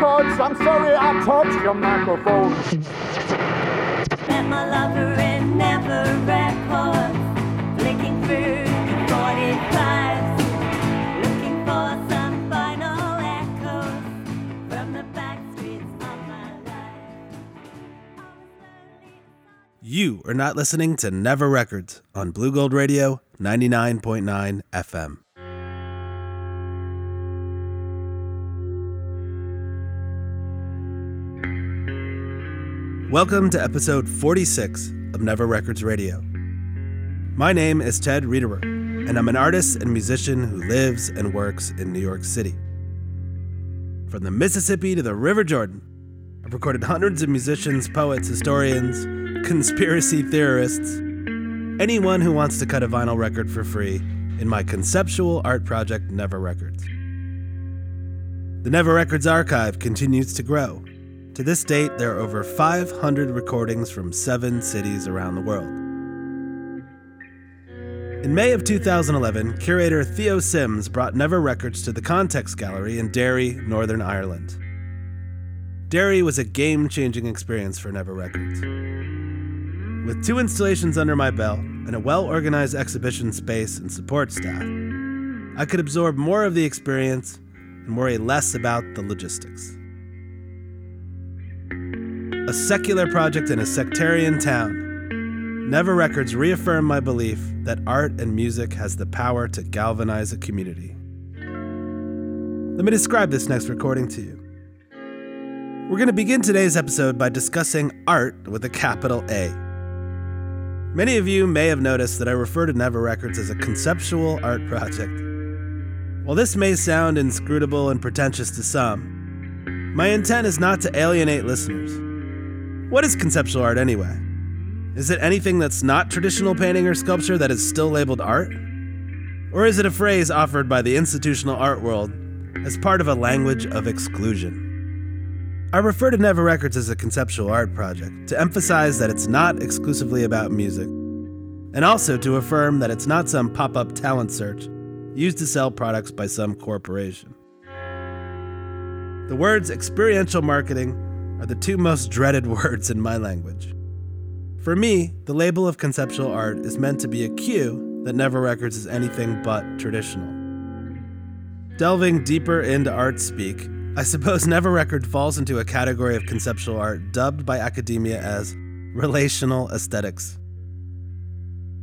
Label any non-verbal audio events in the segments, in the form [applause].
Thank you, Never Records. I'm sorry I touched your microphone. Met my lover in Never Records, flicking through the 45s, looking for some final echoes from the back streets of my life. You are not listening to Never Records on Blue Gold Radio 99.9 FM. Welcome to episode 46 of Never Records Radio. My name is Ted Riederer, and I'm an artist and musician who lives and works in New York City. From the Mississippi to the River Jordan, I've recorded hundreds of musicians, poets, historians, conspiracy theorists, anyone who wants to cut a vinyl record for free in my conceptual art project, Never Records. The Never Records archive continues to grow. To this date, there are over 500 recordings from seven cities around the world. In May of 2011, curator Theo Sims brought Never Records to the Context Gallery in Derry, Northern Ireland. Derry was a game changing experience for Never Records. With two installations under my belt and a well organized exhibition space and support staff, I could absorb more of the experience and worry less about the logistics. A secular project in a sectarian town, Never Records reaffirmed my belief that art and music has the power to galvanize a community. Let me describe this next recording to you. We're going to begin today's episode by discussing art with a capital A. Many of you may have noticed that I refer to Never Records as a conceptual art project. While this may sound inscrutable and pretentious to some, my intent is not to alienate listeners. What is conceptual art anyway? Is it anything that's not traditional painting or sculpture that is still labeled art? Or is it a phrase offered by the institutional art world as part of a language of exclusion? I refer to Never Records as a conceptual art project to emphasize that it's not exclusively about music, and also to affirm that it's not some pop up talent search used to sell products by some corporation. The words experiential marketing are the two most dreaded [laughs] words in my language. For me, the label of conceptual art is meant to be a cue that Never Records is anything but traditional. Delving deeper into art speak, I suppose Never Record falls into a category of conceptual art dubbed by academia as relational aesthetics.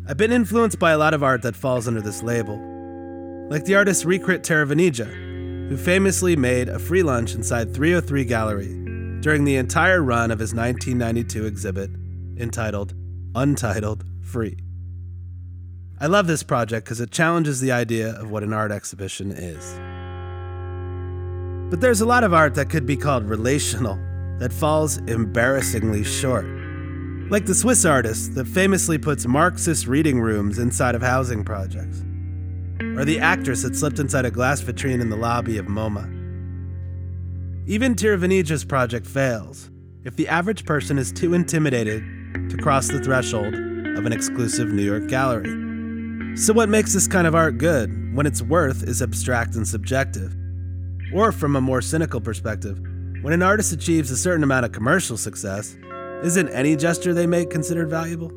I've been influenced by a lot of art that falls under this label, like the artist Rirkrit Tiravanija, who famously made a free lunch inside 303 Gallery during the entire run of his 1992 exhibit entitled Untitled Free. I love this project because it challenges the idea of what an art exhibition is. But there's a lot of art that could be called relational that falls embarrassingly short. Like the Swiss artist that famously puts Marxist reading rooms inside of housing projects. Or the actress that slipped inside a glass vitrine in the lobby of MoMA. Even Tiravanija's project fails if the average person is too intimidated to cross the threshold of an exclusive New York gallery. So, what makes this kind of art good when its worth is abstract and subjective? Or, from a more cynical perspective, when an artist achieves a certain amount of commercial success, isn't any gesture they make considered valuable?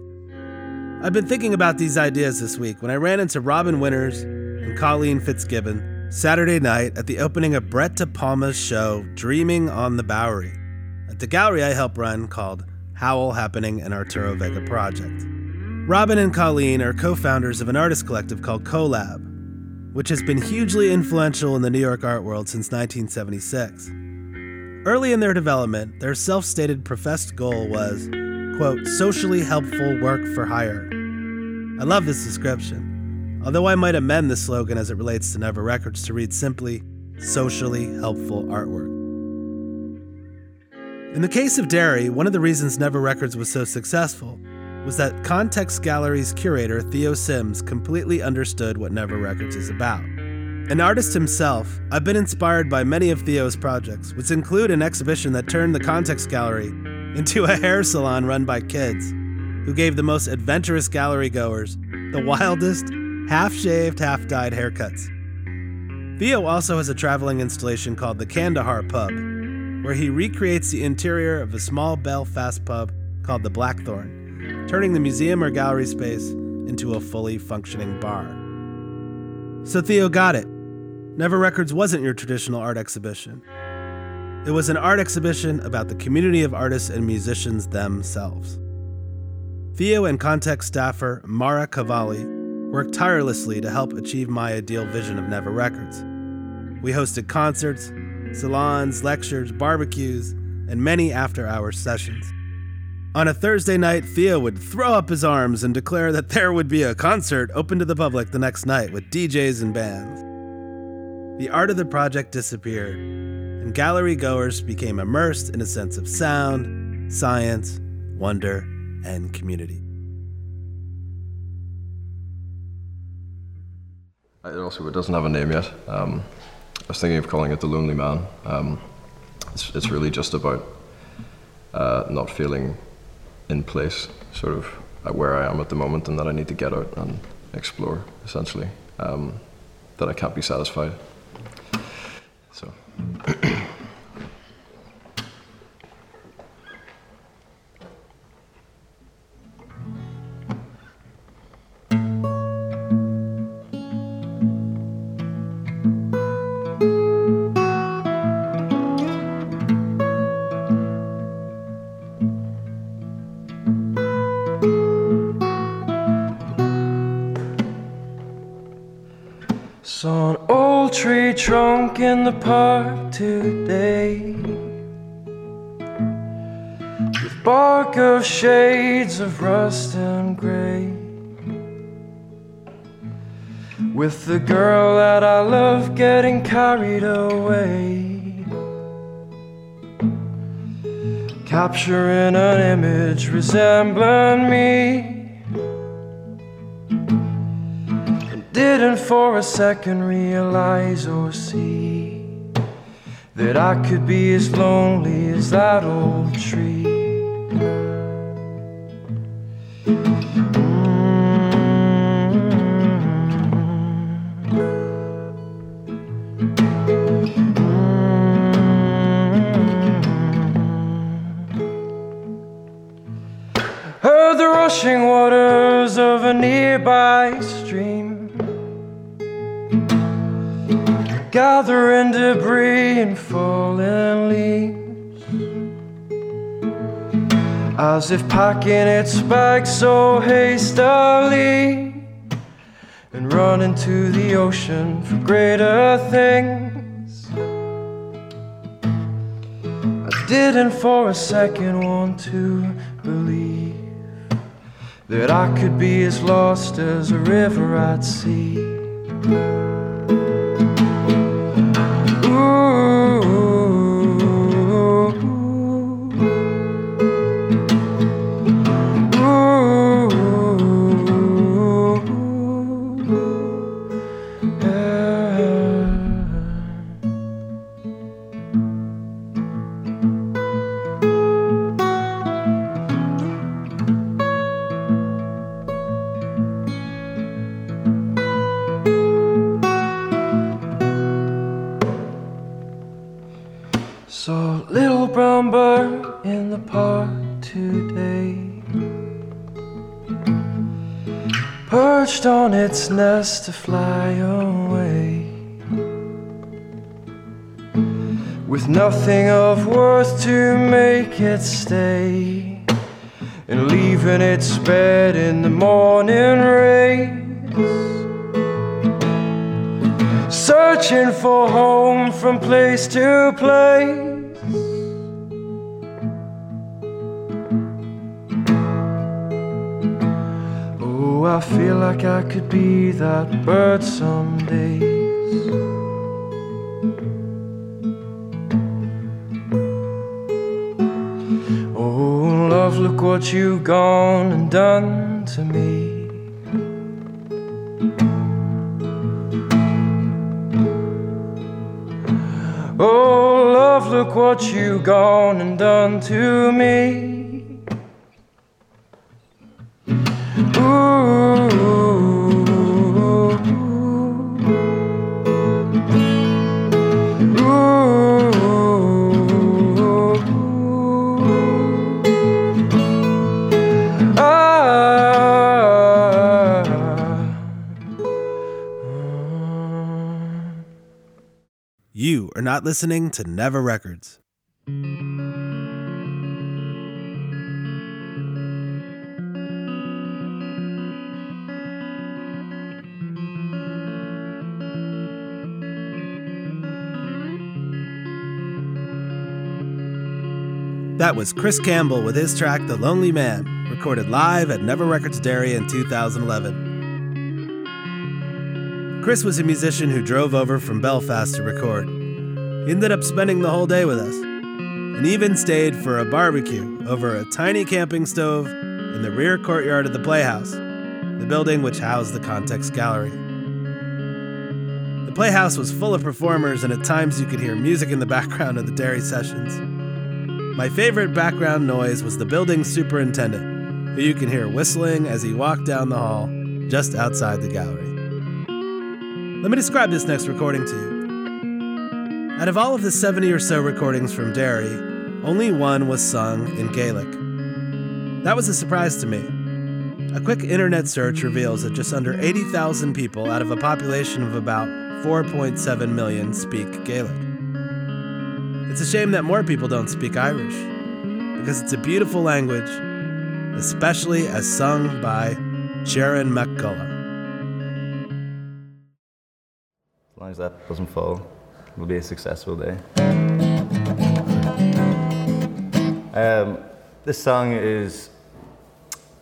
I've been thinking about these ideas this week when I ran into Robin Winters and Colleen Fitzgibbon Saturday night at the opening of Brett De Palma's show Dreaming on the Bowery at the gallery I help run called Howl Happening and Arturo Vega Project. Robin and Colleen are co founders of an artist collective called Colab, which has been hugely influential in the New York art world since 1976. Early in their development, their self stated professed goal was, quote, socially helpful work for hire. I love this description, although I might amend the slogan as it relates to Never Records to read simply, socially helpful artwork. In the case of Derry, one of the reasons Never Records was so successful was that Context Gallery's curator, Theo Sims, completely understood what Never Records is about. An artist himself, I've been inspired by many of Theo's projects, which include an exhibition that turned the Context Gallery into a hair salon run by kids, who gave the most adventurous gallery goers the wildest, half shaved, half dyed haircuts. Theo also has a traveling installation called the Kandahar Pub, where he recreates the interior of a small Belfast pub called the Blackthorn, turning the museum or gallery space into a fully functioning bar. So Theo got it. Never Records wasn't your traditional art exhibition. It was an art exhibition about the community of artists and musicians themselves. Theo and Context staffer Mara Cavalli worked tirelessly to help achieve my ideal vision of Never Records. We hosted concerts, salons, lectures, barbecues, and many after hours sessions. On a Thursday night, Theo would throw up his arms and declare that there would be a concert open to the public the next night with DJs and bands. The art of the project disappeared, and gallery goers became immersed in a sense of sound, science, wonder, and community. It also it doesn't have a name yet. Um, I was thinking of calling it the Lonely Man. Um, it's, it's really just about uh, not feeling in place, sort of where I am at the moment, and that I need to get out and explore, essentially. Um, that I can't be satisfied. So. [clears throat] trunk in the park today. With bark of shades of rust and gray. With the girl that I love getting carried away. Capturing an image resembling me didn't for a second realize or see that I could be as lonely as that old tree. Heard the rushing waters of a nearby gathering debris and falling leaves as if packing its bags so hastily and running to the ocean for greater things. I didn't for a second want to believe that I could be as lost as a river at sea. Saw nest to fly away. With nothing of worth to make it stay. And leaving its bed in the morning rays searching for home from place to place. I feel like I could be that bird some days. Oh, love, look what you've gone and done to me. Oh, love, look what you've gone and done to me. Are not listening to Never Records. That was Chris Campbell with his track The Lonely Man, recorded live at Never Records Derry in 2011. Chris was a musician who drove over from Belfast to record. He ended up spending the whole day with us, and even stayed for a barbecue over a tiny camping stove in the rear courtyard of the Playhouse, the building which housed the Context Gallery. The Playhouse was full of performers, and at times you could hear music in the [laughs] background of the Derry sessions. My favorite background noise was the building superintendent, who you can hear whistling as he walked down the hall just outside the gallery. Let me describe this next recording to you. Out of all of the 70 or so recordings from Derry, only one was sung in Gaelic. That was a surprise to me. A quick internet search reveals that just under 80,000 people out of a population of about 4.7 million speak Gaelic. It's a shame that more people don't speak Irish, because it's a beautiful language, especially as sung by Sharon McCullough. As long as that doesn't fall, it'll be a successful day. Um, this song is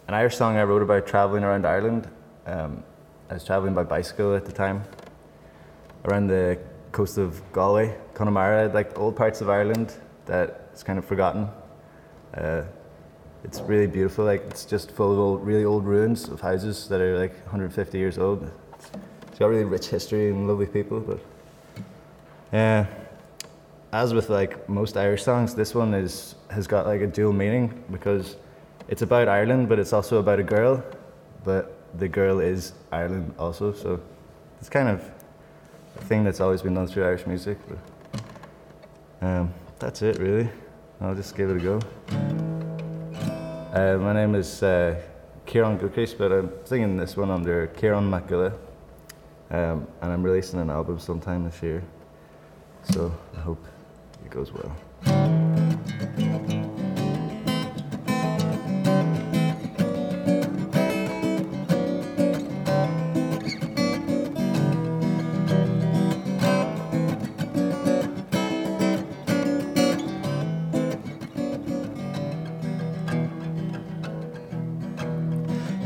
an Irish song I wrote about traveling around Ireland. Um, I was traveling by bicycle at the time around the coast of Galway, Connemara, like old parts of Ireland that is kind of forgotten. Uh, it's really beautiful. Like it's just full of old, really old ruins of houses that are like 150 years old. It's got really rich history and lovely people. But yeah, as with like most Irish songs, this one is has got like a dual meaning because it's about Ireland, but it's also about a girl. But the girl is Ireland also, so it's kind of a thing that's always been done through Irish music. But um, that's it, really. I'll just give it a go. Uh, my name is uh, Kieran Gilcrease, but I'm singing this one under Kieran McGilla. Um, and I'm releasing an album sometime this year. So I hope it goes well.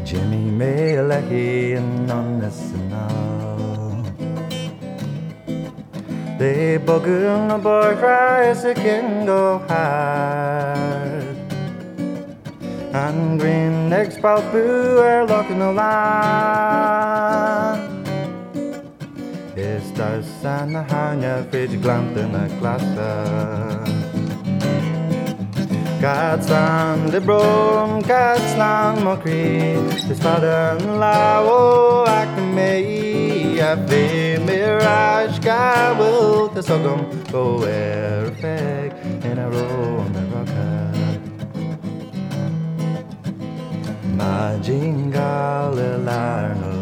Jimmy made and on. They bugger the boy cries can go hard. And green eggs spout boo are looking the line. Does and the hanya fridge glamp in a glass. God's on the broom, God's on my cream. His father in law, oh, I can make a mirage. God will the sogum go where a fag in a row on the rocker. My jingle, Larna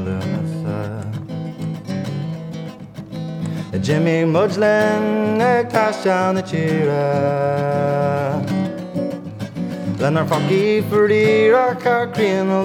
Jimmy Mudglin, cash down the cheer. Then our funky fruity rock are cream the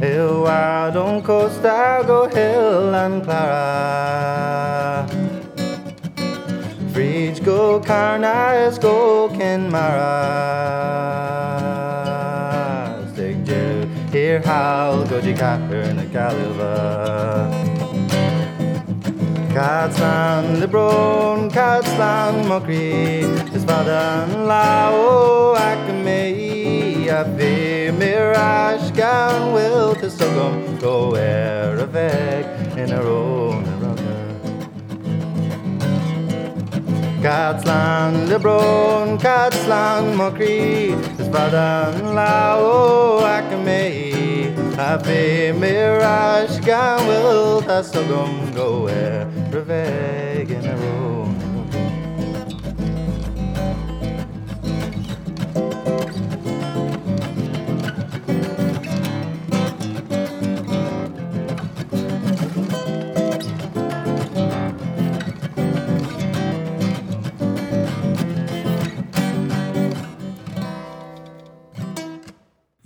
Hill wild on costa go hill and clara. Fridge go carnas go Kinmara. Stick Jill here how go ji capper na caliver. Catslan Lebron, Catslan Mokri, father Lao oh, Akame, ve mirage gown will to go where a veg in a rugger. Catslan Lebron, Catslan Mokri, father Lao oh, Akame, a ve mirage gown will to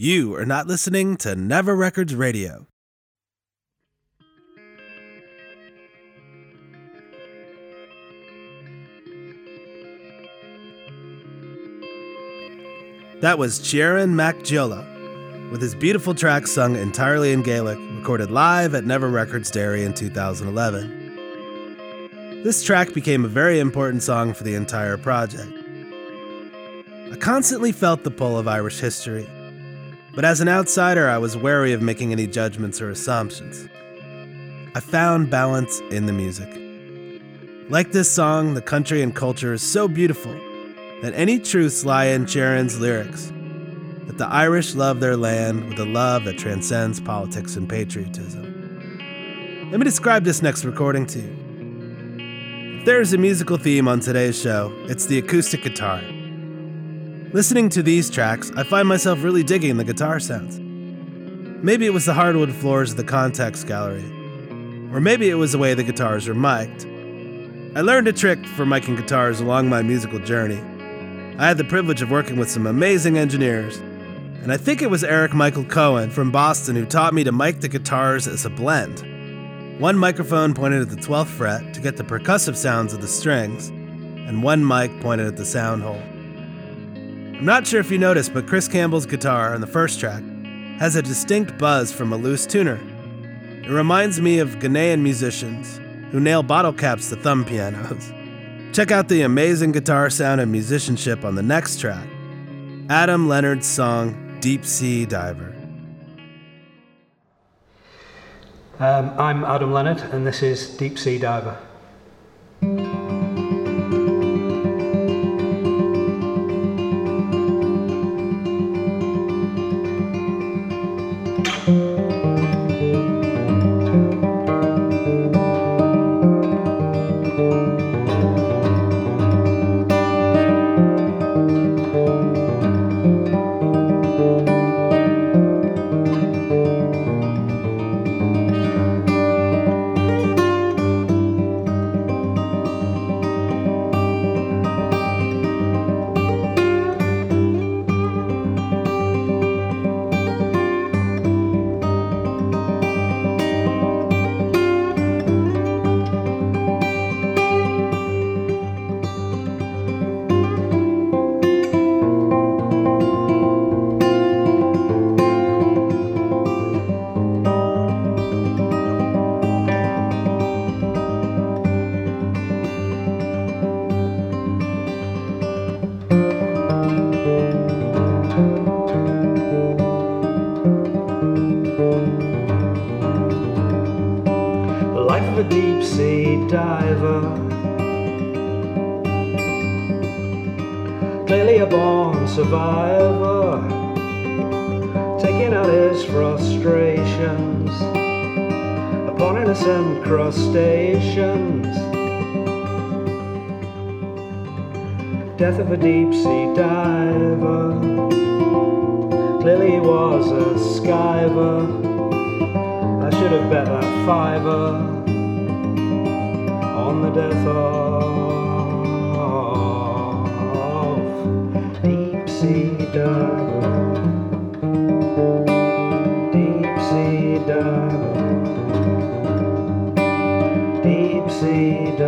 You are not listening to Never Records Radio. That was Jaron MacGiola with his beautiful track sung entirely in Gaelic, recorded live at Never Records Derry in 2011. This track became a very important song for the entire project. I constantly felt the pull of Irish history, but as an outsider, I was wary of making any judgments or assumptions. I found balance in the music. Like this song, the country and culture is so beautiful that any truths lie in Sharon's lyrics that the Irish love their land with a love that transcends politics and patriotism. Let me describe this next recording to you. If there's a musical theme on today's show, it's the acoustic guitar. Listening to these tracks, I find myself really digging the guitar sounds. Maybe it was the hardwood floors of the context gallery, or maybe it was the way the guitars were mic'd. I learned a trick for miking guitars along my musical journey. I had the privilege of working with some amazing engineers, and I think it was Eric Michael Cohen from Boston who taught me to mic the guitars as a blend. One microphone pointed at the 12th fret to get the percussive sounds of the strings, and one mic pointed at the sound hole. I'm not sure if you noticed, but Chris Campbell's guitar on the first track has a distinct buzz from a loose tuner. It reminds me of Ghanaian musicians who nail bottle caps to thumb pianos. [laughs] Check out the amazing guitar sound and musicianship on the next track Adam Leonard's song Deep Sea Diver. Um, I'm Adam Leonard, and this is Deep Sea Diver. Upon innocent crustaceans. Death of a deep sea diver. Clearly was a skiver. I should have bet that fiver on the death of deep sea diver, deep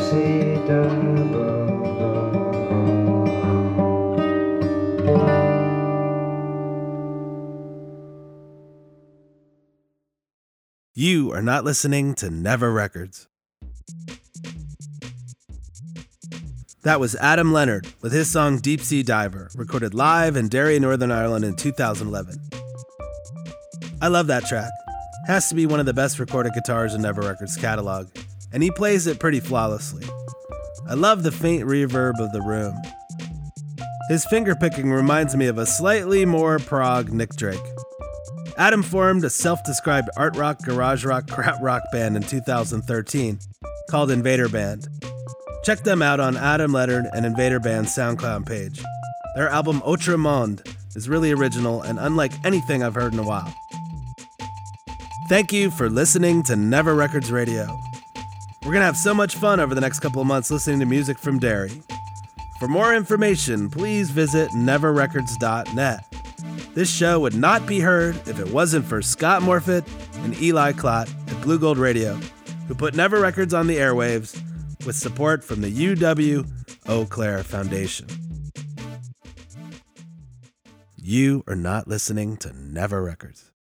sea diver. You are not listening to Never Records. That was Adam Leonard with his song Deep Sea Diver, recorded live in Derry, Northern Ireland in 2011. I love that track. Has to be one of the best recorded guitars in Never Records catalog, and he plays it pretty flawlessly. I love the faint reverb of the room. His finger picking reminds me of a slightly more prog Nick Drake. Adam formed a self described art rock, garage rock, [laughs] crap rock band in 2013 called Invader Band. Check them out on Adam Leonard and Invader Band's SoundCloud page. Their album Autre Monde is really original and unlike anything I've heard in a while. Thank you for listening to Never Records Radio. We're going to have so much fun over the next couple of months listening to music from Derry. For more information, please visit neverrecords.net. This show would not be heard if it wasn't for Scott Morfitt and Eli Klott at Blue Gold Radio, who put Never Records on the airwaves with support from the UW Eau Claire Foundation. You are not listening to Never Records.